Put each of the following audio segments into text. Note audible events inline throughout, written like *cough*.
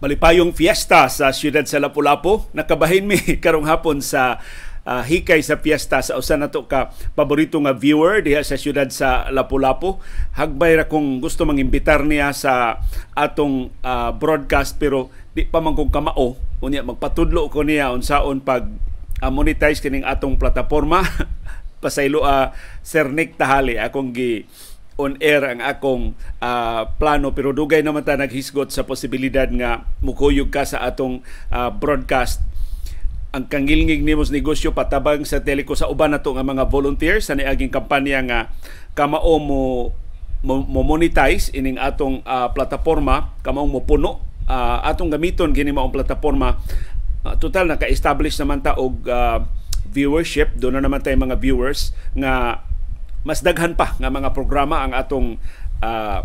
Malipayong fiesta sa siyudad sa Lapu-Lapu. Nakabahin mi *laughs* karong hapon sa uh, hikay sa fiesta sa usa nato ka paborito nga viewer diha sa siyudad sa Lapu-Lapu. Hagbay ra kung gusto mangimbitar niya sa atong uh, broadcast pero di pa man kong kamao unya magpatudlo ko niya unsaon pag uh, monetize kining atong plataporma *laughs* pasaylo uh, Sir Nick Tahali akong gi on air ang akong uh, plano. Pero dugay naman ta naghisgot sa posibilidad nga mukuyog ka sa atong uh, broadcast. Ang kangilngig nimo sa negosyo patabang sa teliko sa uban nato nga mga volunteers sa niaging kampanya nga kamao mo mo, mo monetize ining atong uh, plataporma. Kamao mo puno uh, atong gamiton kini maong plataporma. Uh, total naka-establish naman ta og uh, viewership. Do na naman tay mga viewers nga mas daghan pa nga mga programa ang atong uh,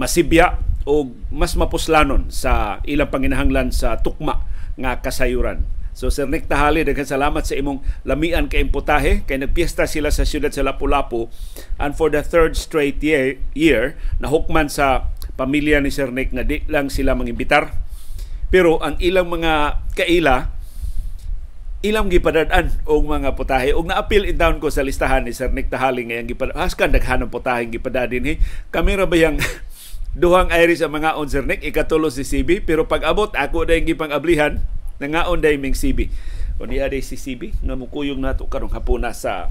masibya o mas mapuslanon sa ilang panginahanglan sa tukma nga kasayuran. So Sir Nick Tahali, daghan salamat sa imong lamian kay imputahe. Kay nagpiesta sila sa siyudad sa Lapu-Lapu. And for the third straight year, year nahukman sa pamilya ni Sir Nick nga di lang sila mangimbitar pero ang ilang mga kaila ilang gipadad-an og mga putahe og naapil in town ko sa listahan ni Sir Nick Tahali nga gipadad haskan daghan ng putahe gipadadin hi kami ra bayang *laughs* duhang iris ang mga on Sir Nick? Ikatulo si CB pero pag abot ako dayong gipang-ablihan. Nangaon day ming CB o niya day si CB nga mukuyog nato karong hapuna sa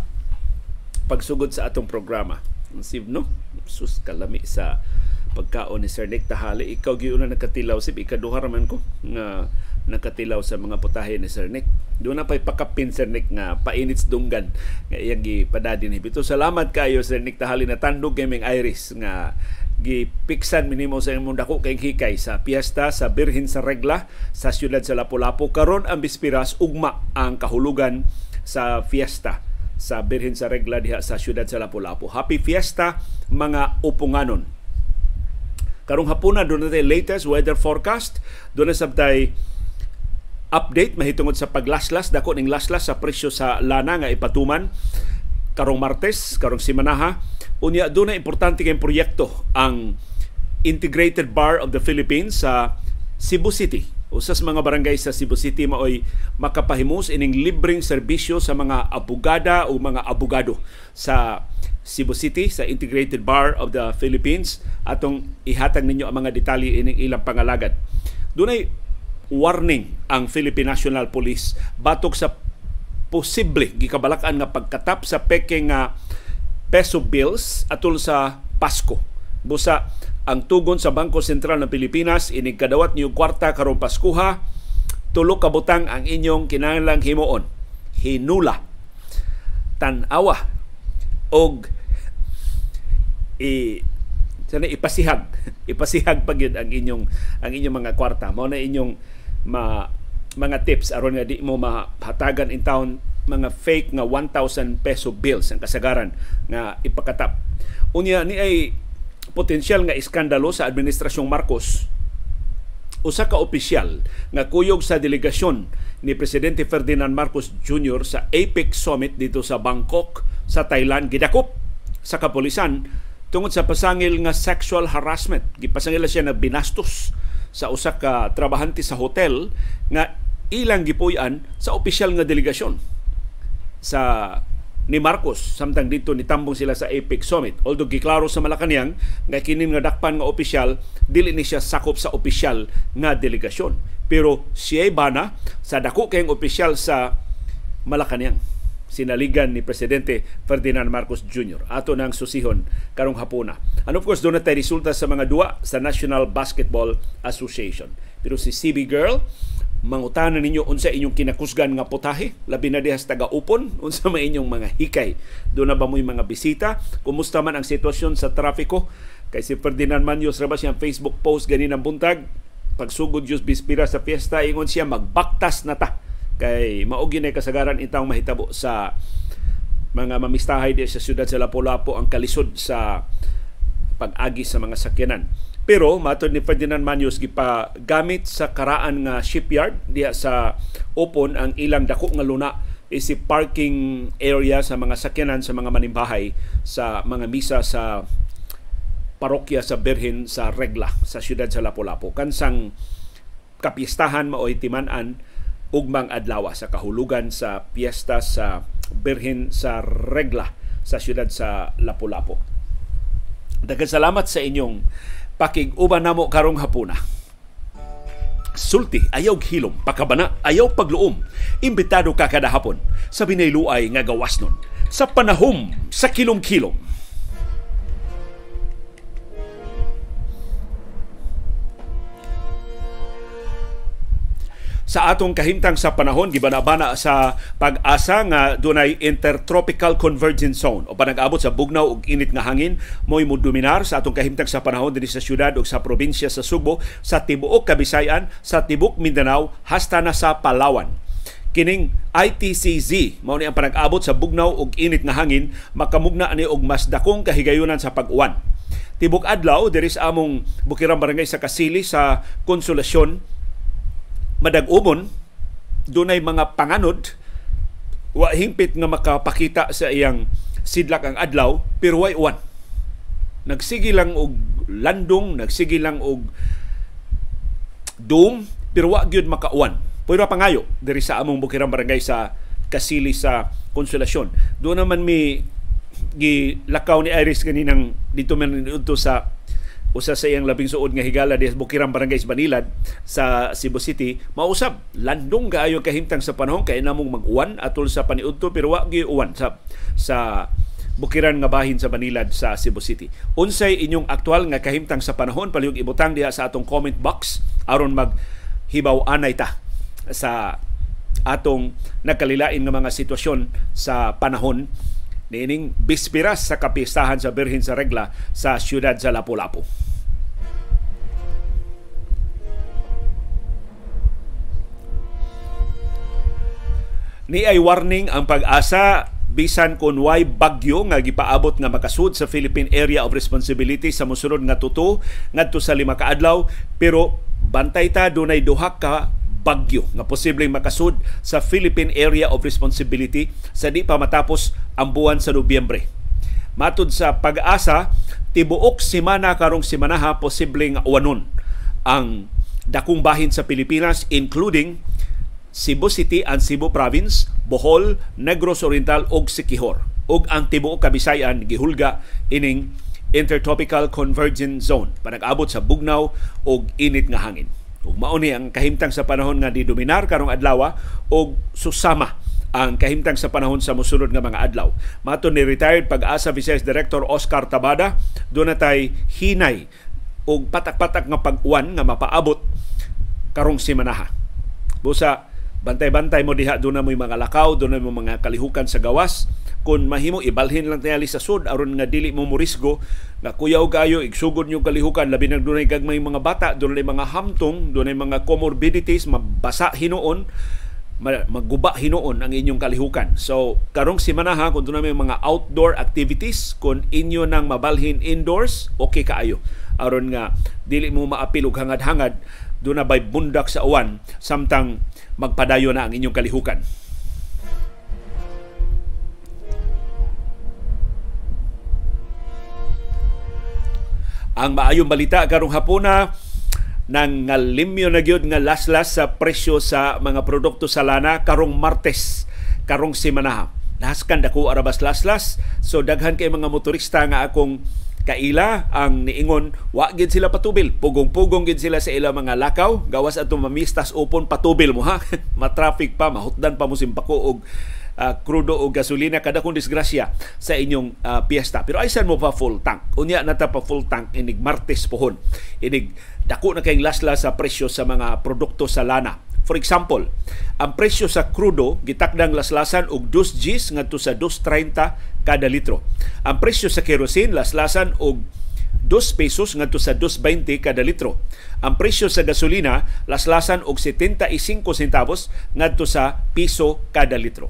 pagsugod sa atong programa. Ang no? Sus kalami sa pagkaon ni Sir Nick Tahali. Ikaw giuna nakatilaw sib ikaduha man ko. Nga nakatilaw sa mga putahe ni Sir Nick. Doon na pa'y pakapin Sir Nick nga painits dunggan nga iyang gipadadin hibito. Salamat kayo Sir Nick tahali na tandog gaming Iris nga gipiksan minimo sa imong dako kay hikay sa piyesta sa Birhen sa Regla sa siyudad sa Lapu-Lapu karon ang bispiras ugma ang kahulugan sa fiesta sa Birhen sa Regla diha sa siyudad sa Lapu-Lapu. Happy Fiesta mga upunganon. Karong hapuna doon natin latest weather forecast. Doon na sabtay update mahitungod sa paglaslas. Dako ning laslas sa presyo sa lana nga ipatuman. Karong Martes karong simanaha unya dunay importante kay proyekto ang Integrated Bar of the Philippines sa Cebu City. Usas mga barangay sa Cebu City maoy makapahimus ining libreng serbisyo sa mga abogada o mga abogado sa Cebu City sa Integrated Bar of the Philippines. Atong ihatag ninyo ang mga detalye ining ilang pangalagad dunay warning ang Philippine National Police batok sa posible gikabalakan nga pagkatap sa peke nga peso bills atol sa Pasko. Busa ang tugon sa Bangko Sentral ng Pilipinas inig kadawat niyo kwarta karong Paskuha tulo ka butang ang inyong kinahanglang himuon. Hinula. Tanawa og i sana ipasihag *laughs* ipasihag pagyud ang inyong ang inyong mga kwarta mao na inyong ma mga tips aron nga di mo mahatagan in town mga fake nga 1,000 peso bills ang kasagaran nga ipakatap. Unya ni ay potensyal nga iskandalo sa administrasyong Marcos usa ka opisyal nga kuyog sa delegasyon ni presidente Ferdinand Marcos Jr. sa APEC Summit dito sa Bangkok sa Thailand gidakop sa kapolisan tungod sa pasangil nga sexual harassment gipasangil siya na binastos sa usa ka trabahante sa hotel nga ilang gipuy-an sa opisyal nga delegasyon sa ni Marcos samtang dito nitambong sila sa APEC Summit. Although giklaro sa Malacañang nga kini nga dakpan nga opisyal dili ni siya sakop sa opisyal nga delegasyon. Pero siya bana sa dako kayong opisyal sa Malacañang sinaligan ni Presidente Ferdinand Marcos Jr. Ato nang susihon karong hapuna. And of course, doon na tayo resulta sa mga duwa sa National Basketball Association. Pero si CB Girl, mangutanan ninyo unsa inyong kinakusgan nga putahe labi na dihas taga-upon *laughs* unsa may inyong mga hikay do na ba mo'y mga bisita kumusta man ang sitwasyon sa trafiko kay si Ferdinand Manyos ra siyang Facebook post ganin ang buntag pagsugod Diyos bispira sa fiesta ingon siya magbaktas na ta kay maog yun kasagaran itang mahitabo sa mga mamistahay di sa siyudad sa Lapu-Lapu ang kalisod sa pag-agi sa mga sakyanan. Pero matod ni Ferdinand Manyos gipagamit sa karaan nga shipyard diya sa Opon ang ilang dako nga luna isi parking area sa mga sakyanan sa mga manimbahay sa mga misa sa parokya sa Birhen sa Regla sa siyudad sa Lapu-Lapu. Kansang kapistahan maoy timan-an ugmang adlaw sa kahulugan sa piyesta sa Birhen sa Regla sa siyudad sa Lapu-Lapu. Daghang salamat sa inyong pakig-uban namo karong hapuna. Sulti, ayaw hilom, pakabana, ayaw pagluom. Imbitado ka kada hapon sa binayluay nga gawas nun. Sa panahom, sa kilom-kilom. Sa atong kahimtang sa panahon gibanabana sa pag-asa nga dunay intertropical convergence zone. O panag-abot sa bugnaw ug init nga hangin mo'y mo dominar sa atong kahimtang sa panahon dinhi sa syudad ug sa probinsya sa Subo sa tibuok Kabisayan sa tibok Mindanao hasta na sa Palawan. Kining ITCZ mao ni ang panag-abot sa bugnaw ug init nga hangin makamugna ani og mas dakong kahigayunan sa pag-uwan. Tibok adlaw diri sa among Bukirang Barangay sa Kasili sa Konsolasyon madag-umon dunay mga panganod wa hingpit nga makapakita sa iyang sidlak ang adlaw pero way uwan. Nagsigi lang og landong nagsigi lang og dome pero wa gyud makauwan. Pero pangayo diri sa among bukirang barangay sa Kasili sa Konsolasyon. Do naman mi gilakaw ni Iris ganinang dito man dito sa usa sa iyang labing suod nga higala di Bukirang Barangay Banilad sa Cebu City mausab landong kaayo kahimtang sa panahon kay namong mag-uwan atol sa paniudto pero wa gyud uwan sa sa bukiran nga bahin sa Banilad sa Cebu City. Unsay inyong aktual nga kahimtang sa panahon palihog ibutang diha sa atong comment box aron mag hibaw anay ta sa atong nagkalilain nga mga sitwasyon sa panahon niining bispiras sa kapistahan sa Birhen sa Regla sa siyudad sa Lapu-Lapu. Ni ay warning ang pag-asa bisan kun way bagyo nga gipaabot nga makasud sa Philippine Area of Responsibility sa mosunod nga tuto ngadto sa lima ka adlaw pero bantay ta dunay duha ka bagyo nga posibleng makasud sa Philippine Area of Responsibility sa di pa matapos ang buwan sa Nobyembre. Matud sa pag-asa, tibuok simana karong simanaha posibleng wanon ang dakong bahin sa Pilipinas including Cebu City and Cebu Province, Bohol, Negros Oriental ug Siquijor. ug ang tibuok Kabisayan gihulga ining Intertropical Convergence Zone panag-abot sa bugnaw ug init nga hangin. Ug mao ni ang kahimtang sa panahon nga didominar karong adlaw og susama ang kahimtang sa panahon sa mosunod nga mga adlaw. Mato ni retired pag-asa Vice Director Oscar Tabada, doon hinay og patak-patak nga pag-uwan nga mapaabot karong simanaha. Busa bantay-bantay mo diha doon na mo mga lakaw, doon na mo mga kalihukan sa gawas. Kung mahimo ibalhin lang tayali sa sud aron nga dili mo murisgo nga kuyaw kayo igsugod niyo kalihukan labi nang dunay gagmay mga bata dunay mga hamtong dunay mga comorbidities mabasa hinuon magguba hinuon ang inyong kalihukan. So, karong simana ha, kung doon may mga outdoor activities, kung inyo nang mabalhin indoors, okay kaayo. Aron nga, dili mo maapil og hangad-hangad, doon na bay bundak sa uwan, samtang magpadayo na ang inyong kalihukan. Ang maayong balita karong hapuna nang ngalimyo na gyud nga laslas sa presyo sa mga produkto sa lana karong Martes karong semana. Naskan dako arabas laslas. So daghan kay mga motorista nga akong kaila ang niingon wa gid sila patubil. Pugong-pugong gid sila sa ilang mga lakaw. Gawas ato mamistas upon patubil mo ha? *laughs* Matraffic pa mahutdan pa mo simpako og uh, krudo o gasolina kada kung disgrasya sa inyong uh, piyesta. Pero aysan mo pa full tank. Unya na ta pa full tank inig Martes pohon. Inig dako na kayong lasla sa presyo sa mga produkto sa lana. For example, ang presyo sa krudo gitakdang laslasan og 2 Gs ngadto sa 2.30 kada litro. Ang presyo sa kerosene laslasan og 2 pesos ngadto sa 2.20 kada litro. Ang presyo sa gasolina laslasan og 75 centavos ngadto sa piso kada litro.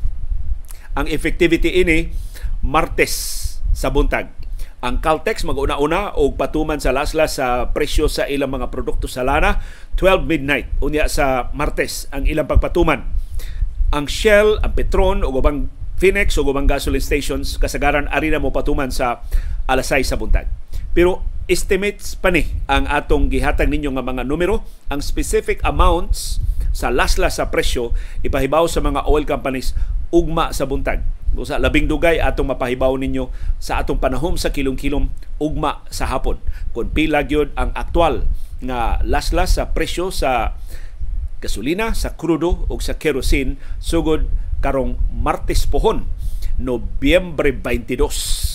Ang effectivity ini Martes sa buntag. Ang Caltex mag-una-una og patuman sa laslas sa presyo sa ilang mga produkto sa lana 12 midnight unya sa Martes ang ilang pagpatuman. Ang Shell, ang Petron ug ubang Phoenix ug ubang gasoline stations kasagaran ari na mo patuman sa alas 6 sa buntag. Pero estimates pa ni ang atong gihatag ninyo nga mga numero. Ang specific amounts sa laslas sa presyo ipahibaw sa mga oil companies ugma sa buntag. Usa labing dugay atong mapahibaw ninyo sa atong panahom sa kilom-kilom ugma sa hapon. Kung pila gyud ang aktual nga laslas sa presyo sa gasolina, sa krudo o sa kerosene sugod karong Martes pohon, Nobyembre 22.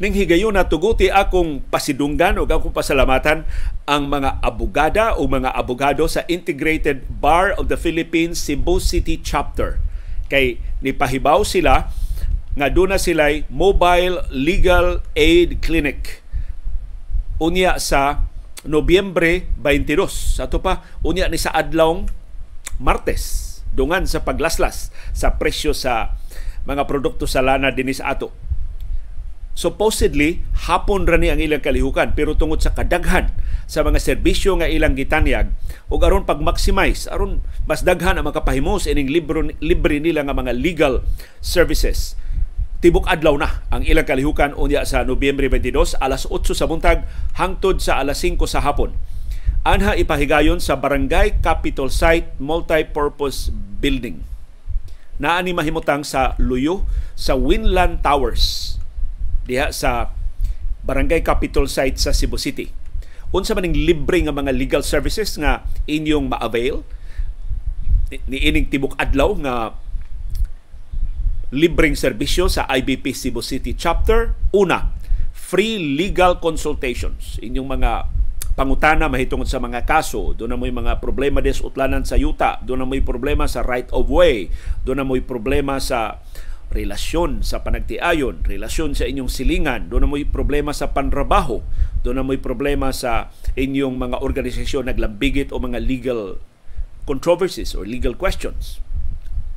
Ning higayon na tuguti akong pasidunggan o akong pasalamatan ang mga abogada o mga abogado sa Integrated Bar of the Philippines Cebu City Chapter. Kay nipahibaw sila nga doon na sila'y Mobile Legal Aid Clinic. Unya sa Nobyembre 22. Sa ito pa, unya ni sa adlong Martes. Dungan sa paglaslas sa presyo sa mga produkto sa lana dinis ato supposedly hapon ra ni ang ilang kalihukan pero tungod sa kadaghan sa mga serbisyo nga ilang gitanyag ug aron pag-maximize aron mas daghan ang makapahimo sa ining libre, libre nila nga mga legal services. Tibok adlaw na ang ilang kalihukan unya sa Nobyembre 22 alas 8 sa buntag hangtod sa alas 5 sa hapon. Anha ipahigayon sa Barangay Capitol Site Multi-Purpose Building. Naa ni mahimutang sa Luyo sa Winland Towers diha sa Barangay Capitol site sa Cebu City. Unsa man libre nga mga legal services nga inyong ma-avail ni ining tibok adlaw nga libreng serbisyo sa IBP Cebu City Chapter. Una, free legal consultations. Inyong mga pangutana mahitungod sa mga kaso. Doon na mo'y mga problema des utlanan sa yuta. Doon na mo'y problema sa right of way. Doon na mo'y problema sa relasyon sa panagtiayon, relasyon sa inyong silingan, doon mo'y problema sa panrabaho, doon mo'y problema sa inyong mga organisasyon naglambigit o mga legal controversies or legal questions.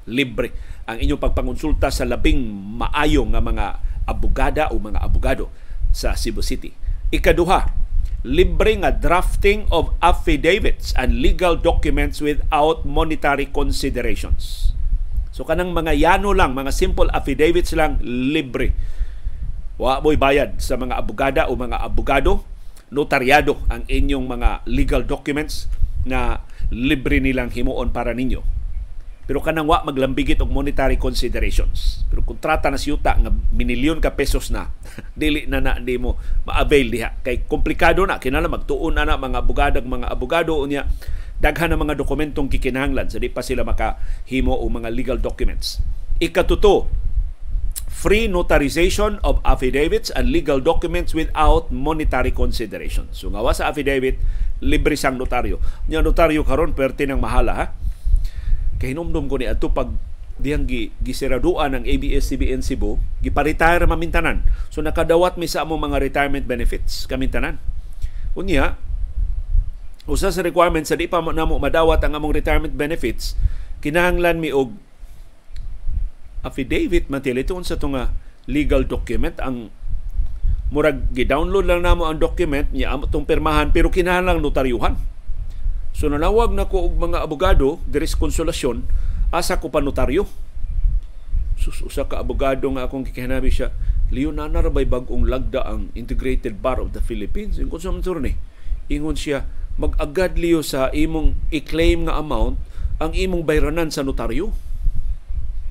Libre ang inyong pagpangonsulta sa labing maayo nga mga abogada o mga abogado sa Cebu City. Ikaduha, libre nga drafting of affidavits and legal documents without monetary considerations So kanang mga yano lang, mga simple affidavits lang, libre. Wa mo'y bayad sa mga abogada o mga abogado, notaryado ang inyong mga legal documents na libre nilang himuon para ninyo. Pero kanang wa maglambigit og monetary considerations. Pero kontrata na siyuta nga minilyon ka pesos na, *laughs* dili na na di mo ma-avail diha. Kay komplikado na kinala magtuon na na mga abogado mga abogado unya daghan ng mga dokumentong kikinahanglan sa di pa sila makahimo o mga legal documents. Ikatuto, free notarization of affidavits and legal documents without monetary consideration. So nga sa affidavit, libre sang notaryo. Nya notaryo karon perte ng mahala ha. Kay hinumdum ko ni ato pag diyang gi, gisiraduan ng ABS-CBN Cebu, gipa-retire mamintanan. So nakadawat mi sa among mga retirement benefits kamintanan. Unya, usa sa requirements sa di pa namo madawat ang among retirement benefits kinahanglan mi og affidavit matiliton sa tunga legal document. Ang murag gi-download lang namo ang document niya amo tong pirmahan pero kinahanglan notaryuhan. So nanawag na ko og mga abogado diri sa konsolasyon asa ko pa notaryo. Sus usa ka abogado nga akong kikahanabi siya Leon na narabay bag-ong lagda ang Integrated Bar of the Philippines. Yung konsumentor ni, ingon siya, mag-agad liyo sa imong i-claim nga amount ang imong bayranan sa notaryo.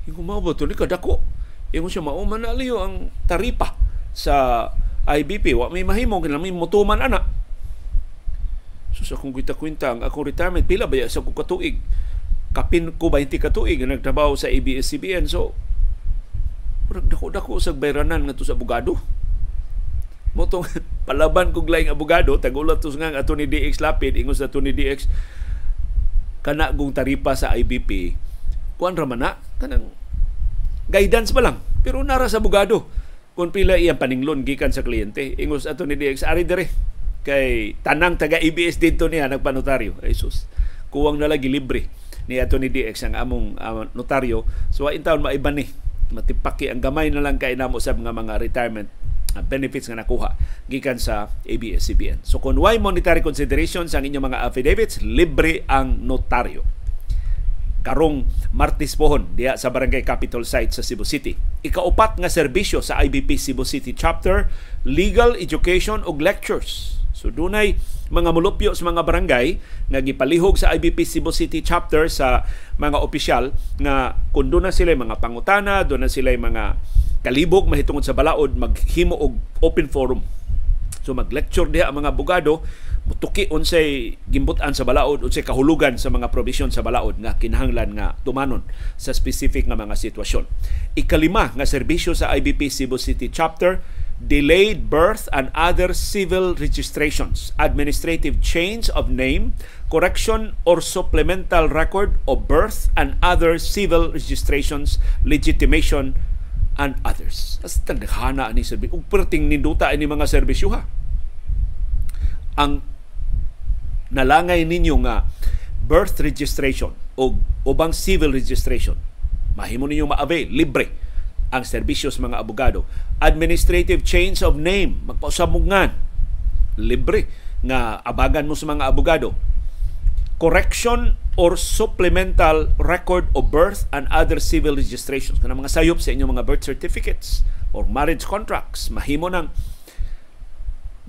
Yung mao ba tuloy kadako. Ingon siya mauman na liyo ang taripa sa IBP. Wa may mahimo kinala may mutuman ana. So sa kung kita-kwenta ang akong retirement pila ba sa kung katuig kapin ko 20 katuig nga nagtrabaho sa ABS-CBN. So dako-dako sa bayranan nga to sa abogado motong *laughs* palaban kog laing abogado tagulat to nga ato ni DX Lapid ingon sa ni DX kana gong taripa sa IBP kuan ra na kanang guidance ba lang? Pero nara sa abogado kung pila iyang paninglon gikan sa kliyente ingos ato ni DX ari dire kay tanang taga ABS dito niya nagpanotaryo. Ay sus kuwang na lagi libre ni ato ni DX ang among uh, notaryo. So in taon maiba ni matipaki ang gamay na lang kay namo sa mga mga retirement benefits nga nakuha gikan sa ABS-CBN. So kung why monetary considerations ang inyong mga affidavits, libre ang notaryo. karong Martes pohon diya sa Barangay Capital site sa Cebu City. Ikaupat nga serbisyo sa IBP Cebu City chapter, legal education ug lectures. So dunay mga mulupyo sa mga barangay nga gipalihog sa IBP Cebu City chapter sa mga opisyal nga kun na sila mga pangutana, doon na sila mga kalibog mahitungod sa balaod maghimo og open forum. So mag-lecture diha ang mga abogado mutuki unsay gimbutan sa balaod unsay kahulugan sa mga provision sa balaod nga kinahanglan nga tumanon sa specific nga mga sitwasyon. Ikalima nga serbisyo sa IBP Cebu City chapter delayed birth and other civil registrations, administrative change of name, correction or supplemental record of birth and other civil registrations, legitimation and others. As tandhana ni serbi ug perting ninduta ini mga serbisyo ha. Ang nalangay ninyo nga birth registration o ubang civil registration mahimo ninyo ma-avail libre ang serbisyo sa mga abogado administrative change of name magpausamungan libre nga abagan mo sa mga abogado correction or supplemental record of birth and other civil registrations. Kana mga sayop sa inyong mga birth certificates or marriage contracts mahimo nang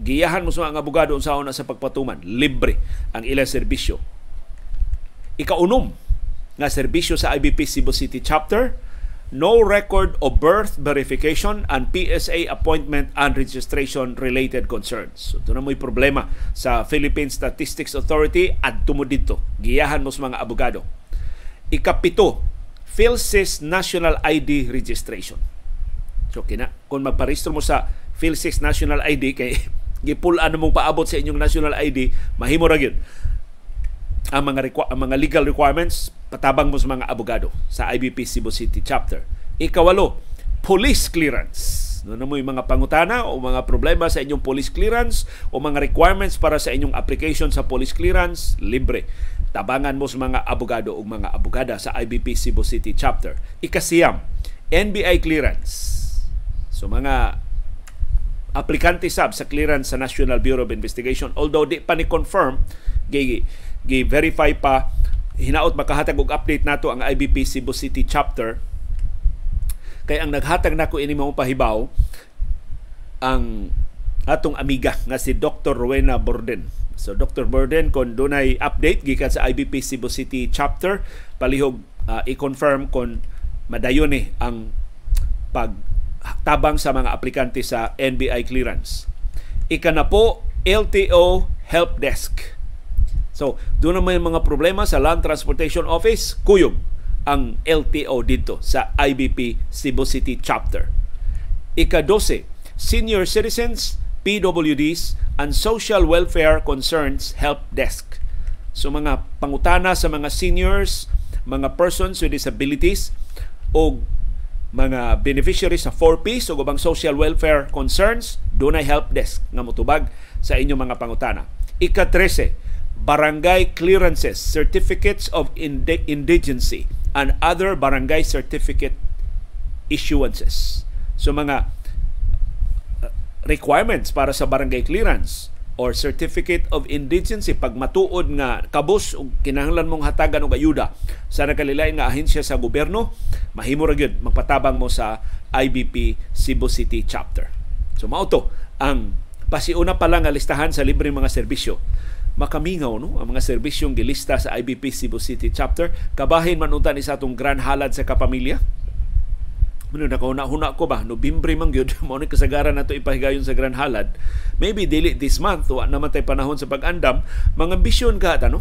giyahan mo sa mga abogado unsa na sa pagpatuman. Libre ang ilang serbisyo. Ikaunom nga serbisyo sa IBP Cebu City chapter no record of birth verification and PSA appointment and registration related concerns. So, ito na mo'y problema sa Philippine Statistics Authority at tumo dito. Giyahan mo sa mga abogado. Ikapito, PhilSys National ID Registration. So, kina, kung magparehistro mo sa PhilSys National ID, kay *laughs* gipulan na mong paabot sa inyong national ID, mahimo ra gyud ang mga requ- ang mga legal requirements patabang mo sa mga abogado sa IBP Cebu City chapter. Ikawalo, police clearance. No na mo yung mga pangutana o mga problema sa inyong police clearance o mga requirements para sa inyong application sa police clearance, libre. Tabangan mo sa mga abogado o mga abogada sa IBP Cebu City chapter. Ikasiyam, NBI clearance. So mga aplikante sab sa clearance sa National Bureau of Investigation although di pa ni confirm gi gi-verify pa hinaot makahatag og update nato ang IBP Cebu City chapter kay ang naghatag nako ini mo pahibaw ang atong amiga nga si Dr. Rowena Borden. So Dr. Borden kon dunay update gikan sa IBP Cebu City chapter palihog uh, i-confirm kon madayon ni ang pag tabang sa mga aplikante sa NBI clearance. Ika na po, LTO Help Desk. So, doon naman yung mga problema sa Land Transportation Office, kuyog ang LTO dito sa IBP Cebu City Chapter. Ika-12, Senior Citizens, PWDs, and Social Welfare Concerns Help Desk. So mga pangutana sa mga seniors, mga persons with disabilities, o mga beneficiaries sa 4Ps o ubang social welfare concerns, doon ay help desk nga mutubag sa inyong mga pangutana. Ika-13, barangay clearances, certificates of indigency, and other barangay certificate issuances. So mga uh, requirements para sa barangay clearance or certificate of indigency pag matuod nga kabus ug kinahanglan mong hatagan og ayuda sa nakalilain nga ahensya sa gobyerno mahimo ra gyud magpatabang mo sa IBP Cebu City chapter so mao to ang pasiuna pa lang nga listahan sa libre mga serbisyo makamingaw no? Ang mga serbisyong gilista sa IBP Cebu City chapter. Kabahin man unta ni sa atong grand halad sa kapamilya? Mano na huna ko ba? Nobyembre man gyud. *laughs* Mo ni kasagaran nato ipahigayon sa Grand Halad. Maybe dili this month wa naman tay panahon sa pag-andam, mga ambisyon ka ta no.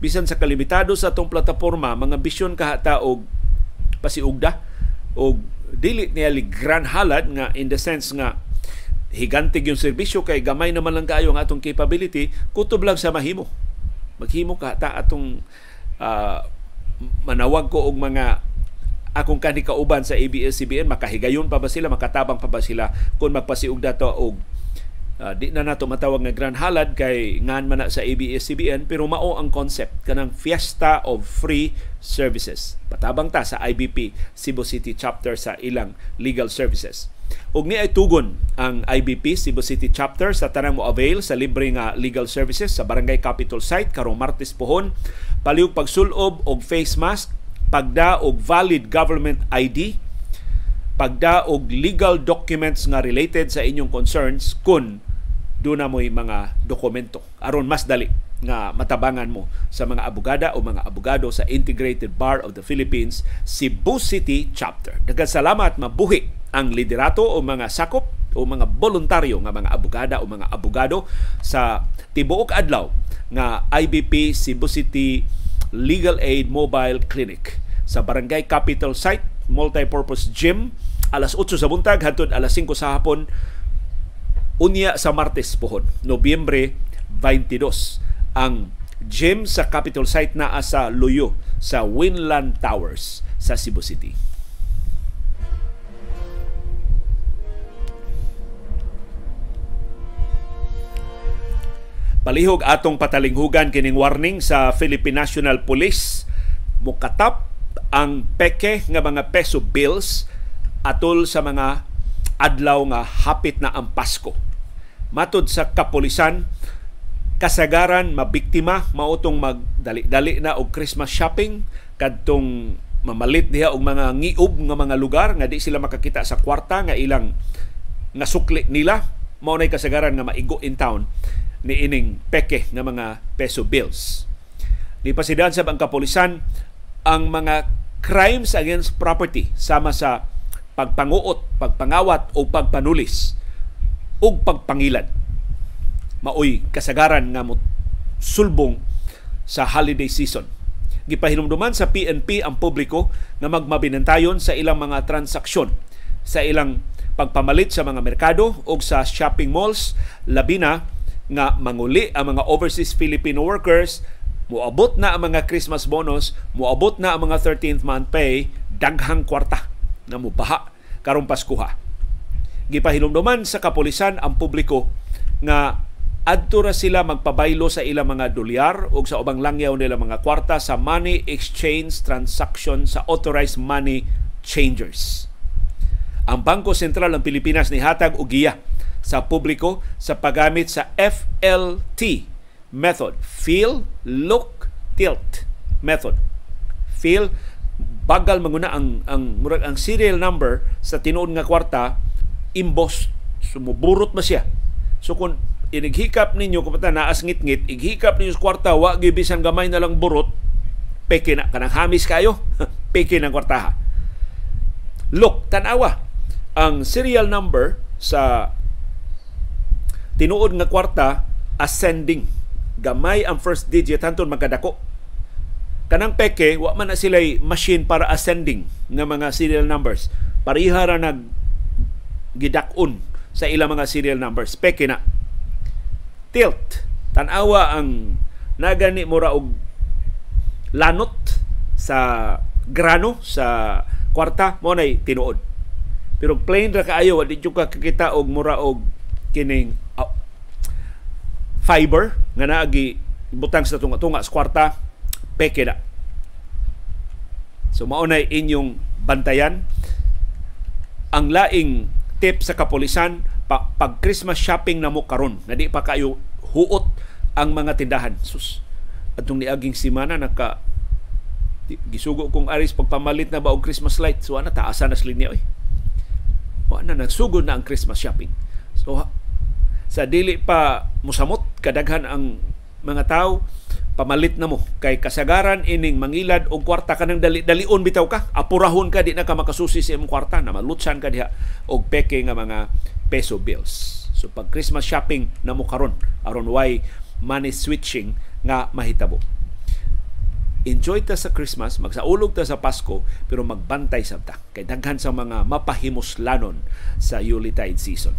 Bisan sa kalimitado sa atong plataporma, mga ambisyon ka ta og pasiugda. Og dili niya Grand Halad nga in the sense nga higantig yung serbisyo kay gamay naman lang kayo ang atong capability kutob lang sa mahimo. Maghimo ka ta atong uh, manawag ko og mga akong kani kauban sa ABS-CBN makahigayon pa ba sila makatabang pa ba sila kung magpasiug dato og uh, di na nato matawag nga grand halad kay ngan man na sa ABS-CBN pero mao ang concept kanang fiesta of free services. Patabang ta sa IBP Cebu City chapter sa ilang legal services ug ni ay tugon ang IBP Cebu City chapter sa tanang mo avail sa libre nga legal services sa Barangay Capitol site karong Martes pohon paliog pagsulob og face mask pagda og valid government ID, pagda og legal documents nga related sa inyong concerns kun do mo'y mga dokumento. Aron mas dali nga matabangan mo sa mga abogada o mga abogado sa Integrated Bar of the Philippines Cebu City Chapter. Daghang salamat mabuhi ang liderato o mga sakop o mga voluntaryo nga mga abogada o mga abogado sa tibuok adlaw nga IBP Cebu City Legal Aid Mobile Clinic sa Barangay Capital Site Multipurpose Gym alas 8 sa buntag hangtod alas 5 sa hapon unya sa Martes pohon Nobyembre 22 ang gym sa Capitol site na sa Luyo sa Winland Towers sa Cebu City. Palihog atong patalinghugan kining warning sa Philippine National Police. Mukatap ang peke nga mga peso bills atol sa mga adlaw nga hapit na ang Pasko. Matod sa kapulisan, kasagaran mabiktima mautong magdali-dali na og Christmas shopping kadtong mamalit diha og mga ngiub nga mga lugar nga di sila makakita sa kwarta nga ilang nga sukli nila. Mao nay kasagaran nga maigo in town ni ining peke nga mga peso bills. Ni pasidan sa ang kapulisan ang mga crimes against property sama sa pagpanguot, pagpangawat o pagpanulis ug pagpangilad maoy kasagaran nga mo sulbong sa holiday season. Gipahinumduman sa PNP ang publiko na magmabinantayon sa ilang mga transaksyon sa ilang pagpamalit sa mga merkado o sa shopping malls labi na nga manguli ang mga overseas Filipino workers muabot na ang mga Christmas bonus, muabot na ang mga 13th month pay, daghang kwarta na mubaha karong Paskuha. Gipahinumduman sa kapulisan ang publiko nga adto ra sila magpabaylo sa ilang mga dolyar o sa ubang langyaw nila mga kwarta sa money exchange transaction sa authorized money changers. Ang Bangko Sentral ng Pilipinas ni hatag og giya sa publiko sa paggamit sa FLT method, feel, look, tilt method. Feel bagal manguna ang ang murag ang serial number sa tinuod nga kwarta imbos sumuburot ba siya. So kung inighikap ninyo kapata naas ngit-ngit, ighikap ninyo sa kwarta, wa gibisan gamay na lang burot, peke na, kanang hamis kayo, *laughs* peke ng kwartaha. Look, tanawa, ang serial number sa tinuod nga kwarta, ascending. Gamay ang first digit, hantun magkadako. Kanang peke, wa man na sila'y machine para ascending nga mga serial numbers. Pariha ra nag gidakon sa ilang mga serial numbers. Peke na tilt tanawa ang nagani mura og lanot sa grano sa kwarta mo nay tinuod pero plain ra kaayo wa di ka kakita og mura og kining fiber nga naagi butang sa tunga-tunga sa kwarta peke na. So mao nay inyong bantayan. Ang laing tip sa kapulisan pa, pag Christmas shopping na mo karon na di pa kayo huot ang mga tindahan. Sus atong niaging simana naka gisugo kong aris pagpamalit na ba og Christmas light? So ana taasa na linya oy. Wa na nagsugod na ang Christmas shopping. So sa dili pa musamot kadaghan ang mga tao pamalit na mo kay kasagaran ining mangilad og kwarta kanang dali dalion bitaw ka apurahon ka di na ka makasusi sa imong kwarta na malutsan ka diha og peke nga mga peso bills. So pag Christmas shopping na mo karon aron why money switching nga mahitabo. Enjoy ta sa Christmas, magsaulog ta sa Pasko, pero magbantay sa ta. Kay daghan sa mga mapahimuslanon sa Yuletide season.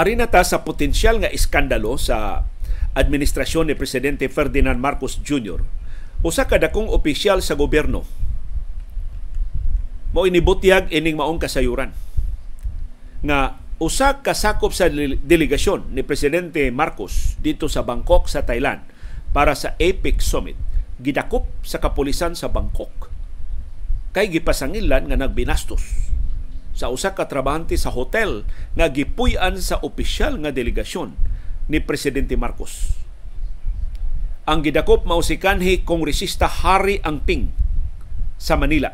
Arina ta sa potensyal nga iskandalo sa administrasyon ni Presidente Ferdinand Marcos Jr usa ka dakong opisyal sa gobyerno. Mo inibutyag ining maong kasayuran. Nga usa ka sakop sa delegasyon ni presidente Marcos dito sa Bangkok sa Thailand para sa APEC Summit. Gidakop sa kapulisan sa Bangkok. Kay gipasangilan nga nagbinastos sa usa ka trabahante sa hotel nga gipuy-an sa opisyal nga delegasyon ni presidente Marcos. Ang gidakop mao si kanhi kongresista Harry Angping sa Manila.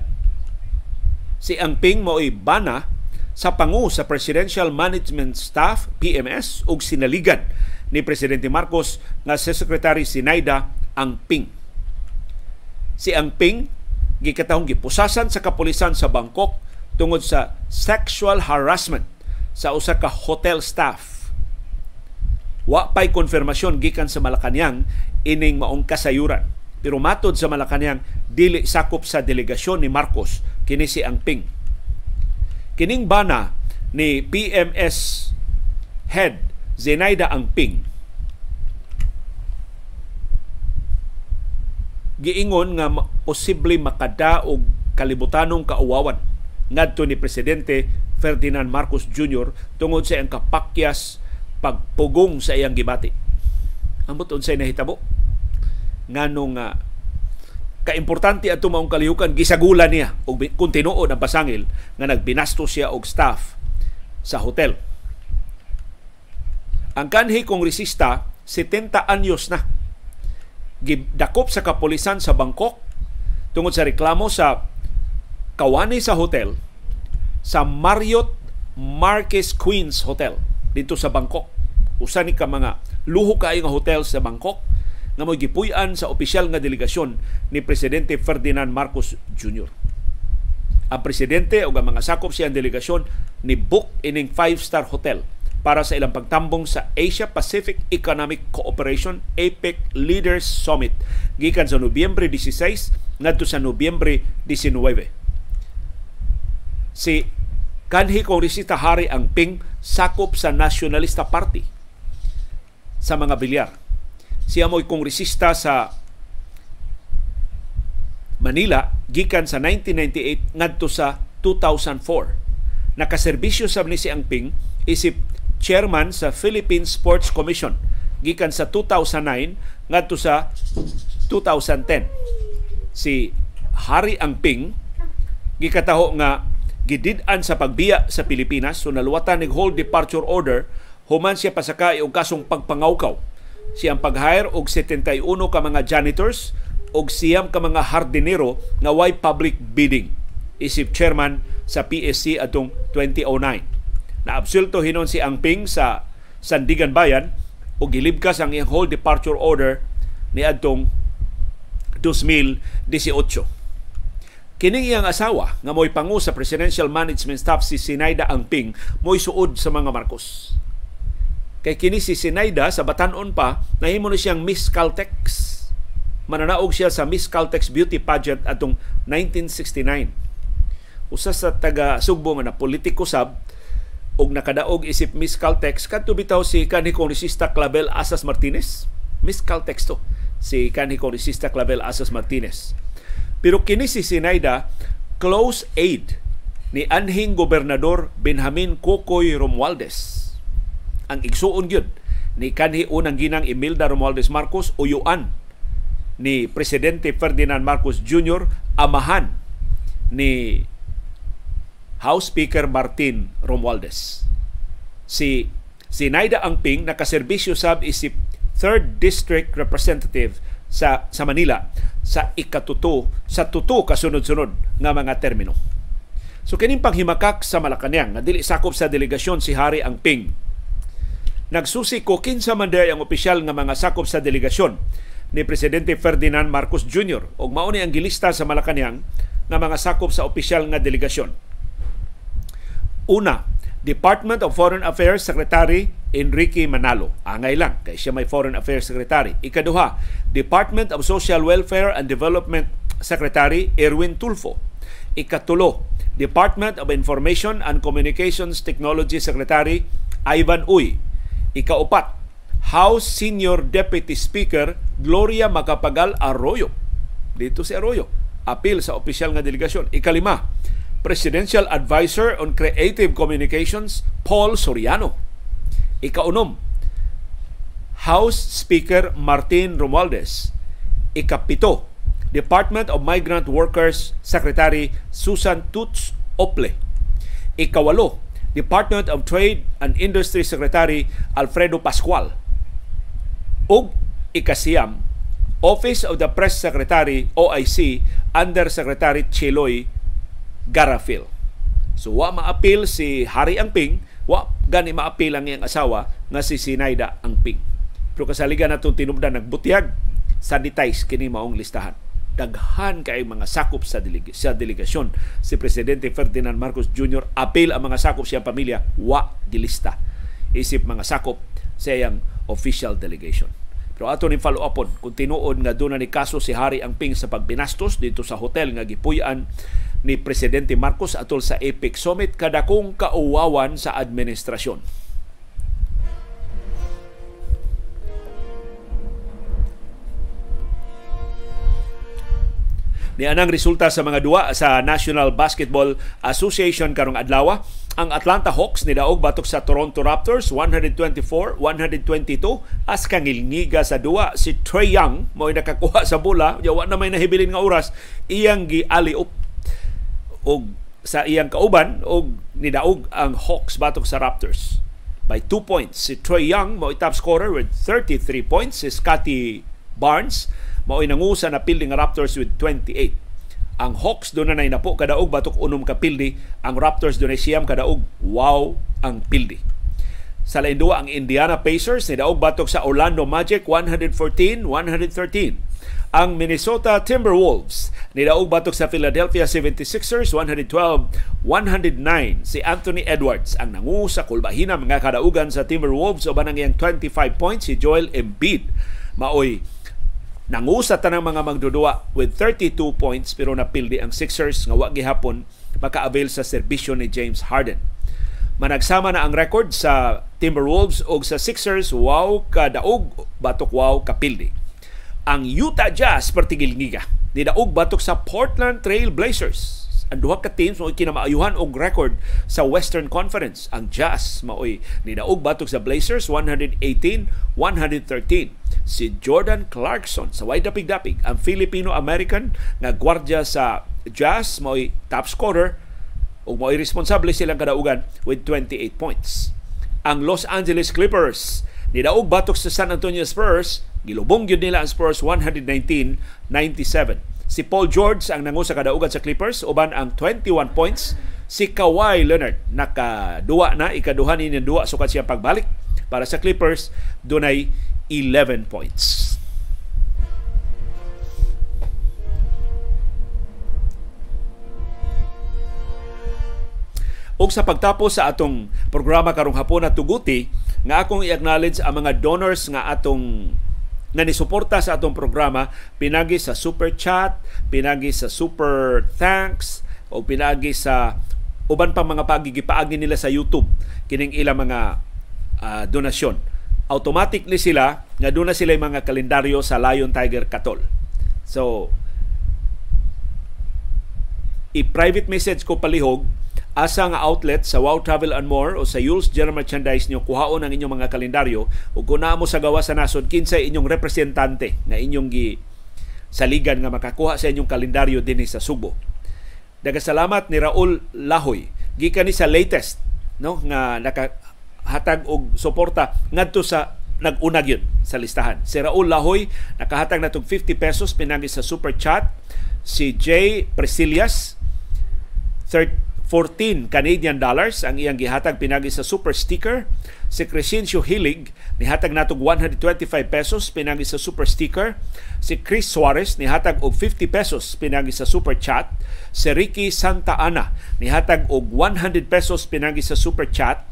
Si Angping mao'y bana sa pangu sa Presidential Management Staff PMS ug sinaligan ni presidente Marcos nga si Secretary Sinaida Angping. Si Angping gikatahong gipusasan sa kapulisan sa Bangkok tungod sa sexual harassment sa usa ka hotel staff. Wa pay konfirmasyon gikan sa Malacañang ining maong kasayuran. Pero matod sa Malacañang dili sakop sa delegasyon ni Marcos kini si Angping. Kining bana ni PMS head Zenaida Angping giingon nga posible makada og kalibutanong kauwawan ngadto ni presidente Ferdinand Marcos Jr. tungod sa iyang kapakyas pagpugong sa iyang gibati. Ambot unsay nahitabo nganong uh, kaimportante ato maong kalihukan gisagulan niya og kung tinuod ang pasangil nga nagbinasto siya og staff sa hotel. Ang kanhi kongresista 70 anyos na gidakop sa kapulisan sa Bangkok tungod sa reklamo sa kawani sa hotel sa Marriott Marquez Queens Hotel dito sa Bangkok. Usa ni ka mga luho kaayo nga hotel sa Bangkok nga mo gipuy-an sa opisyal nga delegasyon ni presidente Ferdinand Marcos Jr. Ang presidente o ang mga sakop siyang delegasyon ni book ining five-star hotel para sa ilang pagtambong sa Asia Pacific Economic Cooperation APEC Leaders Summit gikan sa Nobyembre 16 ngadto sa Nobyembre 19. Si kanhi kongresista Hari ang Ping sakop sa Nationalista Party sa mga bilyar. Siya mo'y kongresista sa Manila gikan sa 1998 ngadto sa 2004. Nakaserbisyo sa ni si Angping isip chairman sa Philippine Sports Commission gikan sa 2009 ngadto sa 2010 si Hari Angping gikataho nga gidid-an sa pagbiya sa Pilipinas so naluwatan nig hold departure order human siya pasakay og kasong pagpangawkaw siyang pag-hire og 71 ka mga janitors og siyam ka mga hardinero nga way public bidding isip chairman sa PSC atong 2009 Naabsulto hinon si Angping sa Sandigan Bayan o gilibkas ang iyang whole departure order ni adtong 2018. Kining iyang asawa nga mo'y pangu sa Presidential Management Staff si Sinaida Angping mo'y suod sa mga Marcos. Kay kini si Sinaida sa batanon pa nahimo na siyang Miss Caltex. Mananaog siya sa Miss Caltex Beauty Pageant atong 1969. Usa sa taga Sugbo nga na politiko sab og nakadaog isip Miss Caltex kadto bitaw si kanhi kongresista Clavel Asas Martinez. Miss Caltex to si kanhi kongresista Clavel Asas Martinez. Pero kini si Sinaida close aid ni anhing gobernador Benjamin Cocoy Romualdez. Ang igsuon gyud ni kanhi unang ginang Imelda Romualdez Marcos uyuan ni presidente Ferdinand Marcos Jr. amahan ni House Speaker Martin Romualdez. Si si Naida Angping nakaserbisyo sab isip 3rd District Representative sa sa Manila sa ikatuto sa tuto kasunod-sunod nga mga termino. So kining panghimakak sa Malacañang nga dili sakop sa delegasyon si Hari Angping. Nagsusi ko kinsa man ang opisyal nga mga sakop sa delegasyon ni Presidente Ferdinand Marcos Jr. ug mao ang gilista sa Malacañang nga mga sakop sa opisyal nga delegasyon Una, Department of Foreign Affairs Secretary Enrique Manalo. Angay lang, kay siya may Foreign Affairs Secretary. Ikaduha, Department of Social Welfare and Development Secretary Erwin Tulfo. Ikatulo, Department of Information and Communications Technology Secretary Ivan Uy. Ikaupat, House Senior Deputy Speaker Gloria Macapagal Arroyo. Dito si Arroyo. Apil sa opisyal nga delegasyon. Ikalima, Presidential Advisor on Creative Communications, Paul Soriano. Ikaunom, House Speaker Martin Romualdez. Ikapito, Department of Migrant Workers Secretary Susan Tuts Ople. Ikawalo, Department of Trade and Industry Secretary Alfredo Pascual. Ug ikasiyam, Office of the Press Secretary OIC Under Secretary Chiloy Garafil. So wa maapil si Hari Angping, wa gani maapil ang iyang asawa nga si Sinaida Angping. Pero kasaligan natong tinubdan nagbutiyag sanitize kini maong listahan daghan kay mga sakop sa, deleg- sa delegasyon si Presidente Ferdinand Marcos Jr. apil ang mga sakop siyang pamilya wa gilista isip mga sakop sa iyang official delegation. Pero ato ni follow upon kung tinuod nga doon ni kaso si Hari Angping sa pagbinastos dito sa hotel nga gipuy-an ni Presidente Marcos atol sa APEC Summit kadakong kauwawan sa administrasyon. ni anang resulta sa mga duwa sa National Basketball Association karong adlaw ang Atlanta Hawks ni daog batok sa Toronto Raptors 124-122 as kangilngiga sa duwa si Trey Young mo nakakuha sa bola yawa na may nahibilin nga oras. Iyang giali up og sa iyang kauban og nidaog ang Hawks batok sa Raptors by 2 points si Trey Young mo top scorer with 33 points si Scotty Barnes mao'y nangusa na pildi nga Raptors with 28. Ang Hawks doon na napo kadaog batok unom ka pildi, ang Raptors doon siyam kadaog wow ang pildi. Sa lain duwa, ang Indiana Pacers ni daog batok sa Orlando Magic 114-113. Ang Minnesota Timberwolves ni daog batok sa Philadelphia 76ers 112-109. Si Anthony Edwards ang nangu sa kulbahina mga kadaugan sa Timberwolves o banang iyang 25 points si Joel Embiid maoy Nangusa tanang mga magdudua with 32 points pero napildi ang Sixers nga wa gihapon maka-avail sa serbisyo ni James Harden. Managsama na ang record sa Timberwolves o sa Sixers wow kadaog batok wow kapildi. Ang Utah Jazz pertigil ngiga ni daog batok sa Portland Trail Blazers ang duha ka teams mo kinamaayuhan og record sa Western Conference. Ang Jazz maoy nidaog batok sa Blazers 118-113. Si Jordan Clarkson sa wide dapig-dapig ang Filipino-American nga gwardya sa Jazz maoy top scorer ug maoy responsable silang kadaugan with 28 points. Ang Los Angeles Clippers nidaog batok sa San Antonio Spurs gilubong gyud nila ang Spurs 119-97 Si Paul George ang nangu sa kadaugan sa Clippers uban ang 21 points. Si Kawhi Leonard nakaduwa na ikaduha ni duwa sukat siya pagbalik para sa Clippers dunay 11 points. Ug sa pagtapos sa atong programa karong hapon na tuguti nga akong i-acknowledge ang mga donors nga atong nga nisuporta sa atong programa pinagi sa super chat, pinagi sa super thanks o pinagi sa uban pa mga pagigipaagi nila sa YouTube kining ilang mga uh, donasyon. Automatic ni sila nga doon na sila yung mga kalendaryo sa Lion Tiger Katol. So i-private message ko palihog asa nga outlet sa Wow Travel and More o sa Yules General Merchandise nyo kuhaon ang inyong mga kalendaryo ug kung mo sa gawa sa nasod kinsay inyong representante nga inyong gi saligan nga makakuha sa inyong kalendaryo dinhi sa Subo. Dagasalamat ni Raul Lahoy gikan ni sa latest no nga nakahatag og suporta ngadto sa nag-unag yun sa listahan. Si Raul Lahoy nakahatag na 50 pesos pinagi sa super chat. Si Jay Presilias 14 Canadian dollars ang iyang gihatag pinagi sa super sticker. Si Crescencio Hilig nihatag natog 125 pesos pinagi sa super sticker. Si Chris Suarez nihatag og 50 pesos pinagi sa super chat. Si Ricky Santa Ana nihatag og 100 pesos pinagi sa super chat.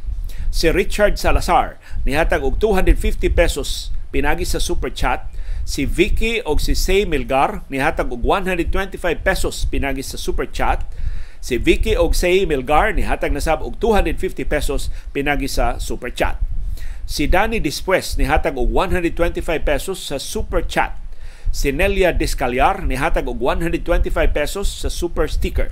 Si Richard Salazar nihatag og 250 pesos pinagi sa super chat. Si Vicky og si Say Milgar nihatag og 125 pesos pinagi sa super chat Si Vicky og Say Milgar ni hatag nasab og 250 pesos pinagi sa Super Chat. Si Danny Dispues ni hatag og 125 pesos sa Super Chat. Si Nelia Descaliar ni hatag og 125 pesos sa Super Sticker.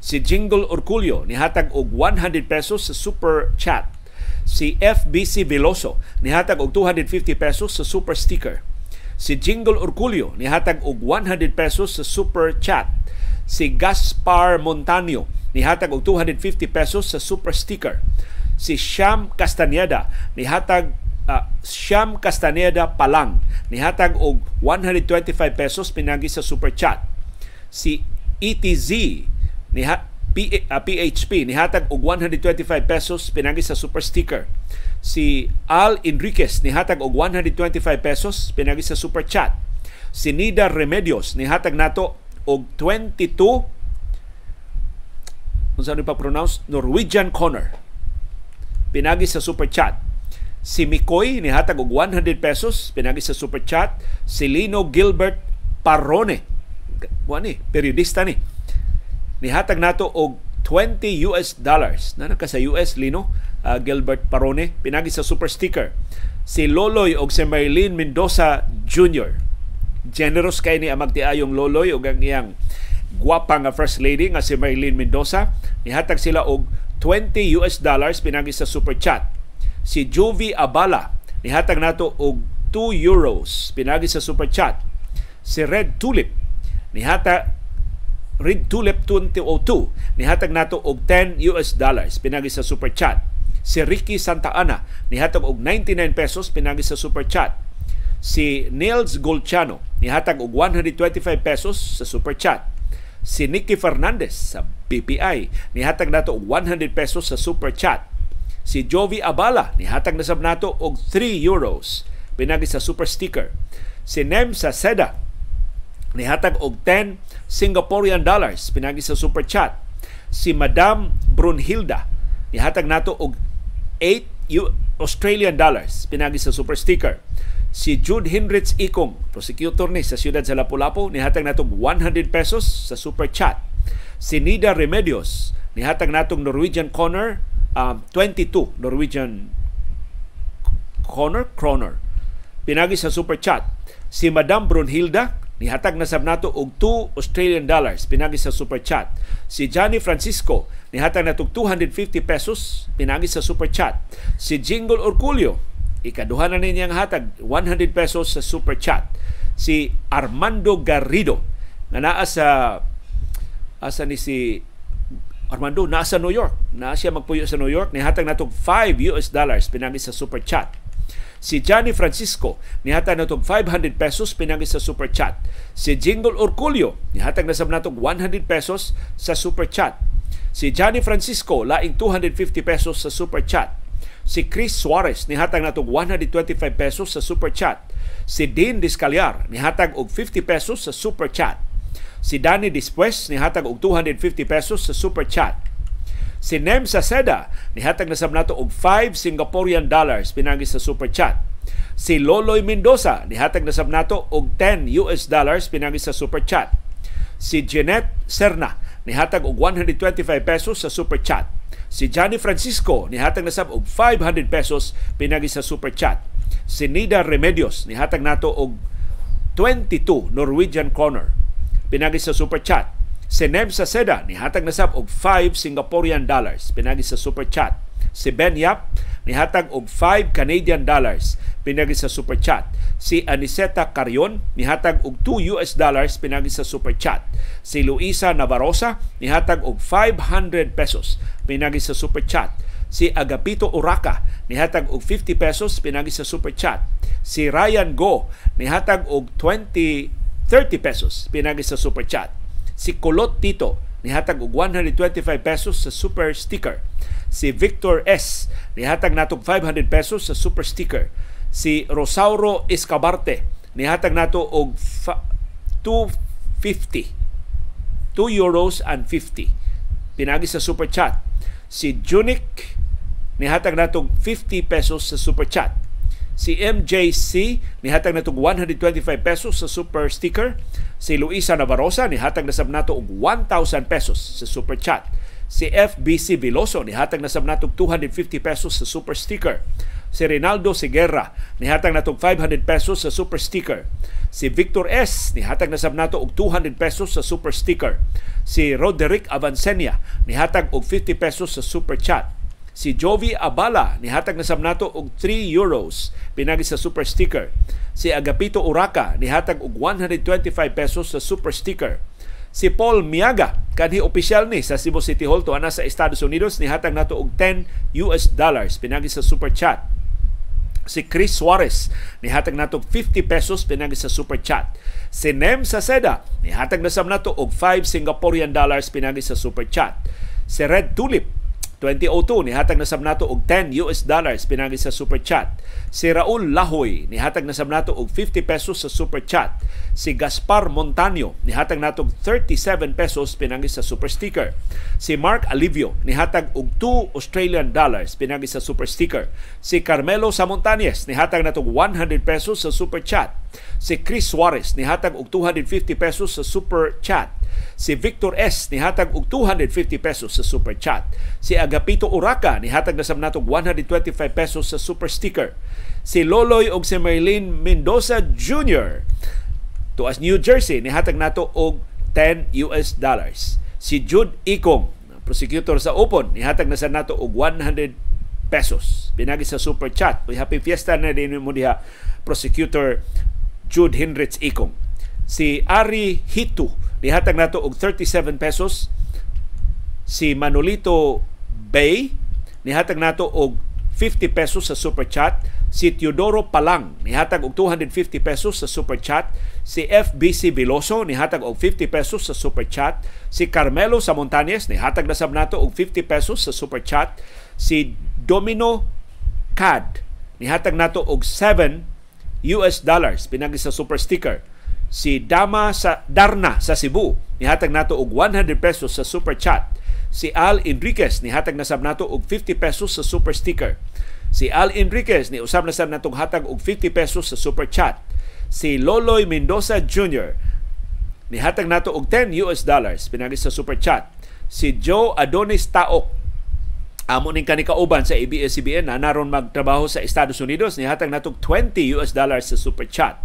Si Jingle Orculio ni hatag og 100 pesos sa Super Chat. Si FBC Veloso ni hatag og 250 pesos sa Super Sticker. Si Jingle Orculio ni hatag og 100 pesos sa Super Chat si Gaspar Montanio nihatag og 250 pesos sa super sticker. Si Sham Castaneda nihatag uh, Sham Castaneda Palang nihatag og 125 pesos pinagi sa super chat. Si ETZ niha P, uh, PHP nihatag og 125 pesos pinagi sa super sticker. Si Al Enriquez nihatag og 125 pesos pinagi sa super chat. Si Nida Remedios nihatag nato og 22 kung saan pa pronounce Norwegian Corner pinagi sa super chat. Si Mikoy nihatag og 100 pesos. Pinagi sa super chat si Lino Gilbert Parone. Wani periodista ni. Nihatag nato og 20 US dollars. Na ka sa US Lino uh, Gilbert Parone. Pinagi sa super sticker. Si Loloy og si Maylene Mendoza Jr. Generous kay ni amag Loloy og ang iyang gwapa nga First Lady nga si Maylene Mendoza. Nihatag sila og 20 US dollars pinagi sa super chat. Si Jovi Abala nihatag nato og 2 euros pinagi sa super chat. Si Red Tulip nihatag Red Tulip 2002 nihatag nato og 10 US dollars pinagi sa super chat. Si Ricky Santa Ana nihatag og 99 pesos pinagi sa super chat. Si Nils Golchano nihatag og 125 pesos sa super chat. Si Nicky Fernandez sa BPI nihatag nato og 100 pesos sa super chat. Si Jovi Abala nihatag na sab nato og 3 euros. Pinagi sa super sticker. Si Nem sa Seda nihatag og 10 Singaporean dollars. Pinagi sa super chat. Si Madam Brunhilda nihatag nato og 8 Australian dollars. Pinagi sa super sticker si Jude Hinrich Ikong, prosecutor ni sa siyudad sa Lapu-Lapu, nihatag natong 100 pesos sa super chat. Si Nida Remedios, nihatag natong Norwegian Corner, um, 22 Norwegian Corner, Kroner. Pinagi sa super chat. Si Madam Brunhilda, nihatag na sab nato og 2 Australian dollars pinagi sa super chat. Si Johnny Francisco nihatag nato 250 pesos pinagi sa super chat. Si Jingle Orculio Ikaduha na ninyang hatag 100 pesos sa super chat. Si Armando Garrido nga naa sa asa ni si Armando naa sa New York. Naa siya magpuyo sa New York ni hatag natong 5 US dollars pinagi sa super chat. Si Johnny Francisco nihatag natong 500 pesos pinagi sa super chat. Si Jingle Orculio nihatag na sab natong 100 pesos sa super chat. Si Johnny Francisco laing 250 pesos sa super chat Si Chris Suarez nihatag natog 125 pesos sa super chat. Si Dean Discaliar nihatag og 50 pesos sa super chat. Si Danny Dispues nihatag og 250 pesos sa super chat. Si Nem Saceda nihatag na sab nato og 5 Singaporean dollars pinagi sa super chat. Si Loloy Mendoza nihatag na sab nato og 10 US dollars pinagi sa super chat. Si Jeanette Serna nihatag og 125 pesos sa super chat. Si Johnny Francisco nihatag na sab og 500 pesos pinagi sa super chat. Si Nida Remedios nihatag nato og 22 Norwegian Corner pinagi sa super chat. Si Nem Seda nihatag na sab og 5 Singaporean dollars pinagi sa super chat. Si Ben Yap nihatag og 5 Canadian dollars pinagi sa super chat. Si Aniseta Carion nihatag og 2 US dollars pinagi sa super chat. Si Luisa Navarrosa nihatag og 500 pesos pinagi sa super chat. Si Agapito Uraka nihatag og 50 pesos pinagi sa super chat. Si Ryan Go nihatag og 20 30 pesos pinagi sa super chat. Si Kulot Tito nihatag og 125 pesos sa super sticker. Si Victor S. Nihatag natog 500 pesos sa super sticker. Si Rosauro Escabarte nihatag nato og 250 2 euros and 50 pinagi sa super chat. Si Junik nihatag nato 50 pesos sa super chat. Si MJC nihatag natog 125 pesos sa super sticker si Luisa Navarrosa nihatag na sab nato og 1,000 pesos sa super chat si FBC Veloso nihatag na sab nato 250 pesos sa super sticker si Rinaldo Seguerra nihatag natog 500 pesos sa super sticker. Si Victor S nihatag na sab nato og 200 pesos sa super sticker. Si Roderick Avancenia nihatag og 50 pesos sa super chat. Si Jovi Abala nihatag na sab nato og 3 euros pinagi sa super sticker. Si Agapito Uraka nihatag og 125 pesos sa super sticker. si Paul Miaga kanhi opisyal ni sa Cebu City Hall tuana sa Estados Unidos nihatag nato og 10 US dollars pinagi sa super chat si Chris Suarez nihatag nato 50 pesos pinagi sa super chat si Nem Saceda nihatag na sam nato og 5 Singaporean dollars pinagi sa super chat si Red Tulip 2002 nihatag na sab nato og 10 US dollars pinagi sa super chat. Si Raul Lahoy nihatag na sab nato og 50 pesos sa super chat. Si Gaspar Montaño nihatag nato og 37 pesos pinagi sa super sticker. Si Mark Alivio nihatag og 2 Australian dollars pinagi sa super sticker. Si Carmelo Samontanes nihatag nato og 100 pesos sa super chat. Si Chris Suarez nihatag og 250 pesos sa super chat. Si Victor S. nihatag og 250 pesos sa super chat. Si Agapito Uraka nihatag na sa natog 125 pesos sa super sticker. Si Loloy og si Maylene Mendoza Jr. Tuas New Jersey nihatag nato og 10 US dollars. Si Jude Ikong, prosecutor sa Upon, nihatag na sa nato og 100 pesos. Pinagi sa super chat. Uy, happy fiesta na din mo diha prosecutor Jude Hendricks Ikong. Si Ari Hitu Nihatag nato og 37 pesos. Si Manolito Bay nihatag nato og 50 pesos sa super chat. Si Teodoro Palang nihatag og 250 pesos sa super chat. Si FBC Veloso nihatag og 50 pesos sa super chat. Si Carmelo Samontanes nihatag na sab nato og 50 pesos sa super chat. Si Domino CAD nihatag nato og 7 US dollars pinagi sa super sticker si Dama sa Darna sa Cebu. Nihatag nato og 100 pesos sa super chat. Si Al Enriquez nihatag na sab nato og 50 pesos sa super sticker. Si Al Enriquez ni usab na sab natong hatag og 50 pesos sa super chat. Si Loloy Mendoza Jr. nihatag nato og 10 US dollars pinagi sa super chat. Si Joe Adonis Taok amo ning kani kauban sa ABS-CBN na naron magtrabaho sa Estados Unidos nihatag natong 20 US dollars sa super chat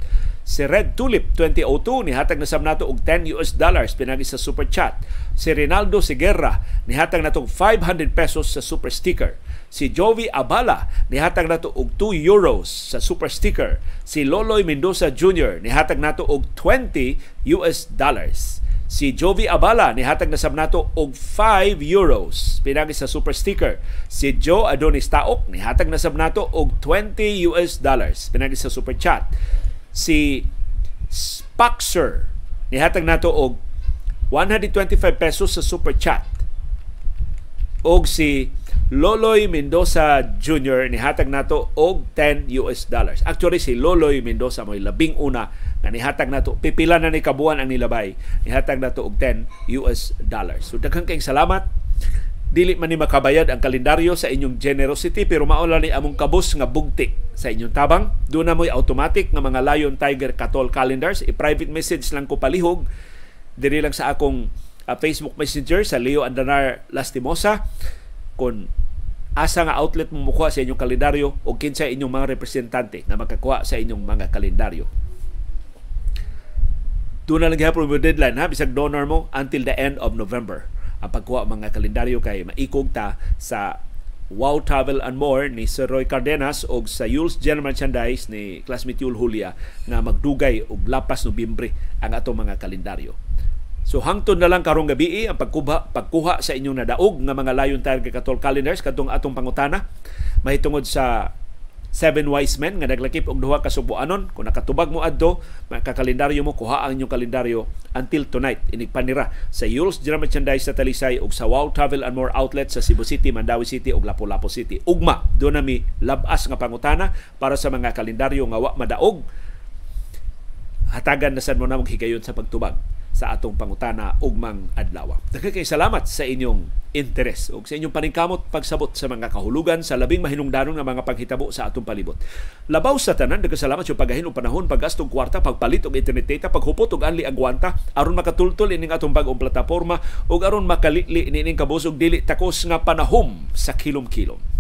Si Red Tulip 2002 nihatag na nato og 10 US dollars pinagi sa super chat. Si Rinaldo Seguerra nihatag nato og 500 pesos sa super sticker. Si Jovi Abala nihatag nato og 2 euros sa super sticker. Si Loloy Mendoza Jr. nihatag nato og 20 US dollars. Si Jovi Abala nihatag na nato og 5 euros pinagi sa super sticker. Si Joe Adonis Taok nihatag na nato og 20 US dollars pinagi sa super chat si Spaxer nihatag nato og 125 pesos sa super chat og si Loloy Mendoza Jr. nihatag nato og 10 US dollars. Actually si Loloy Mendoza mo labing una nga nihatag nato pipila na ni kabuan ang nilabay nihatag nato og 10 US dollars. So daghang kayong salamat dili man ni makabayad ang kalendaryo sa inyong generosity pero maula ni among kabus nga bugti sa inyong tabang. Do na mo'y automatic nga mga Lion Tiger Katol calendars. I-private message lang ko palihog. Diri lang sa akong uh, Facebook Messenger sa Leo Andanar Lastimosa. Kung asa nga outlet mo mukuha sa inyong kalendaryo o kinsa inyong mga representante na makakuha sa inyong mga kalendaryo. Doon na lang gihapon mo deadline ha, bisag donor mo until the end of November pagkuha mga kalendaryo kay maikog ta sa Wow Travel and More ni Sir Roy Cardenas o sa Yules General Merchandise ni classmate Yul Julia na magdugay og lapas Nobyembre ang atong mga kalendaryo. So hangtod na lang karong gabi ang pagkuha, pagkuha sa inyong nadaog nga mga Lion Tiger Katol calendars kadtong atong pangutana mahitungod sa seven wise men nga naglakip og duha ka subuanon. Kung nakatubag mo adto makakalendaryo mo kuha ang inyong kalendaryo until tonight. Inig panira sa Yules General Merchandise sa Talisay ug sa Wow Travel and More outlet sa Cebu City, Mandawi City ug Lapu-Lapu City. Ugma do nami labas nga pangutana para sa mga kalendaryo nga wa madaog. Hatagan na sad mo na higayon sa pagtubag sa atong pangutana ugmang adlaw. Daghang salamat sa inyong interes ug sa inyong paningkamot pagsabot sa mga kahulugan sa labing mahinungdanon nga mga paghitabo sa atong palibot. Labaw sa tanan daghang salamat sa pagahin og panahon paggastong kwarta pagpalit og internet data paghupot og anli agwanta aron makatultol ining atong bag-ong plataporma ug aron makalili nining kabusog dili takos nga panahom sa kilom-kilom.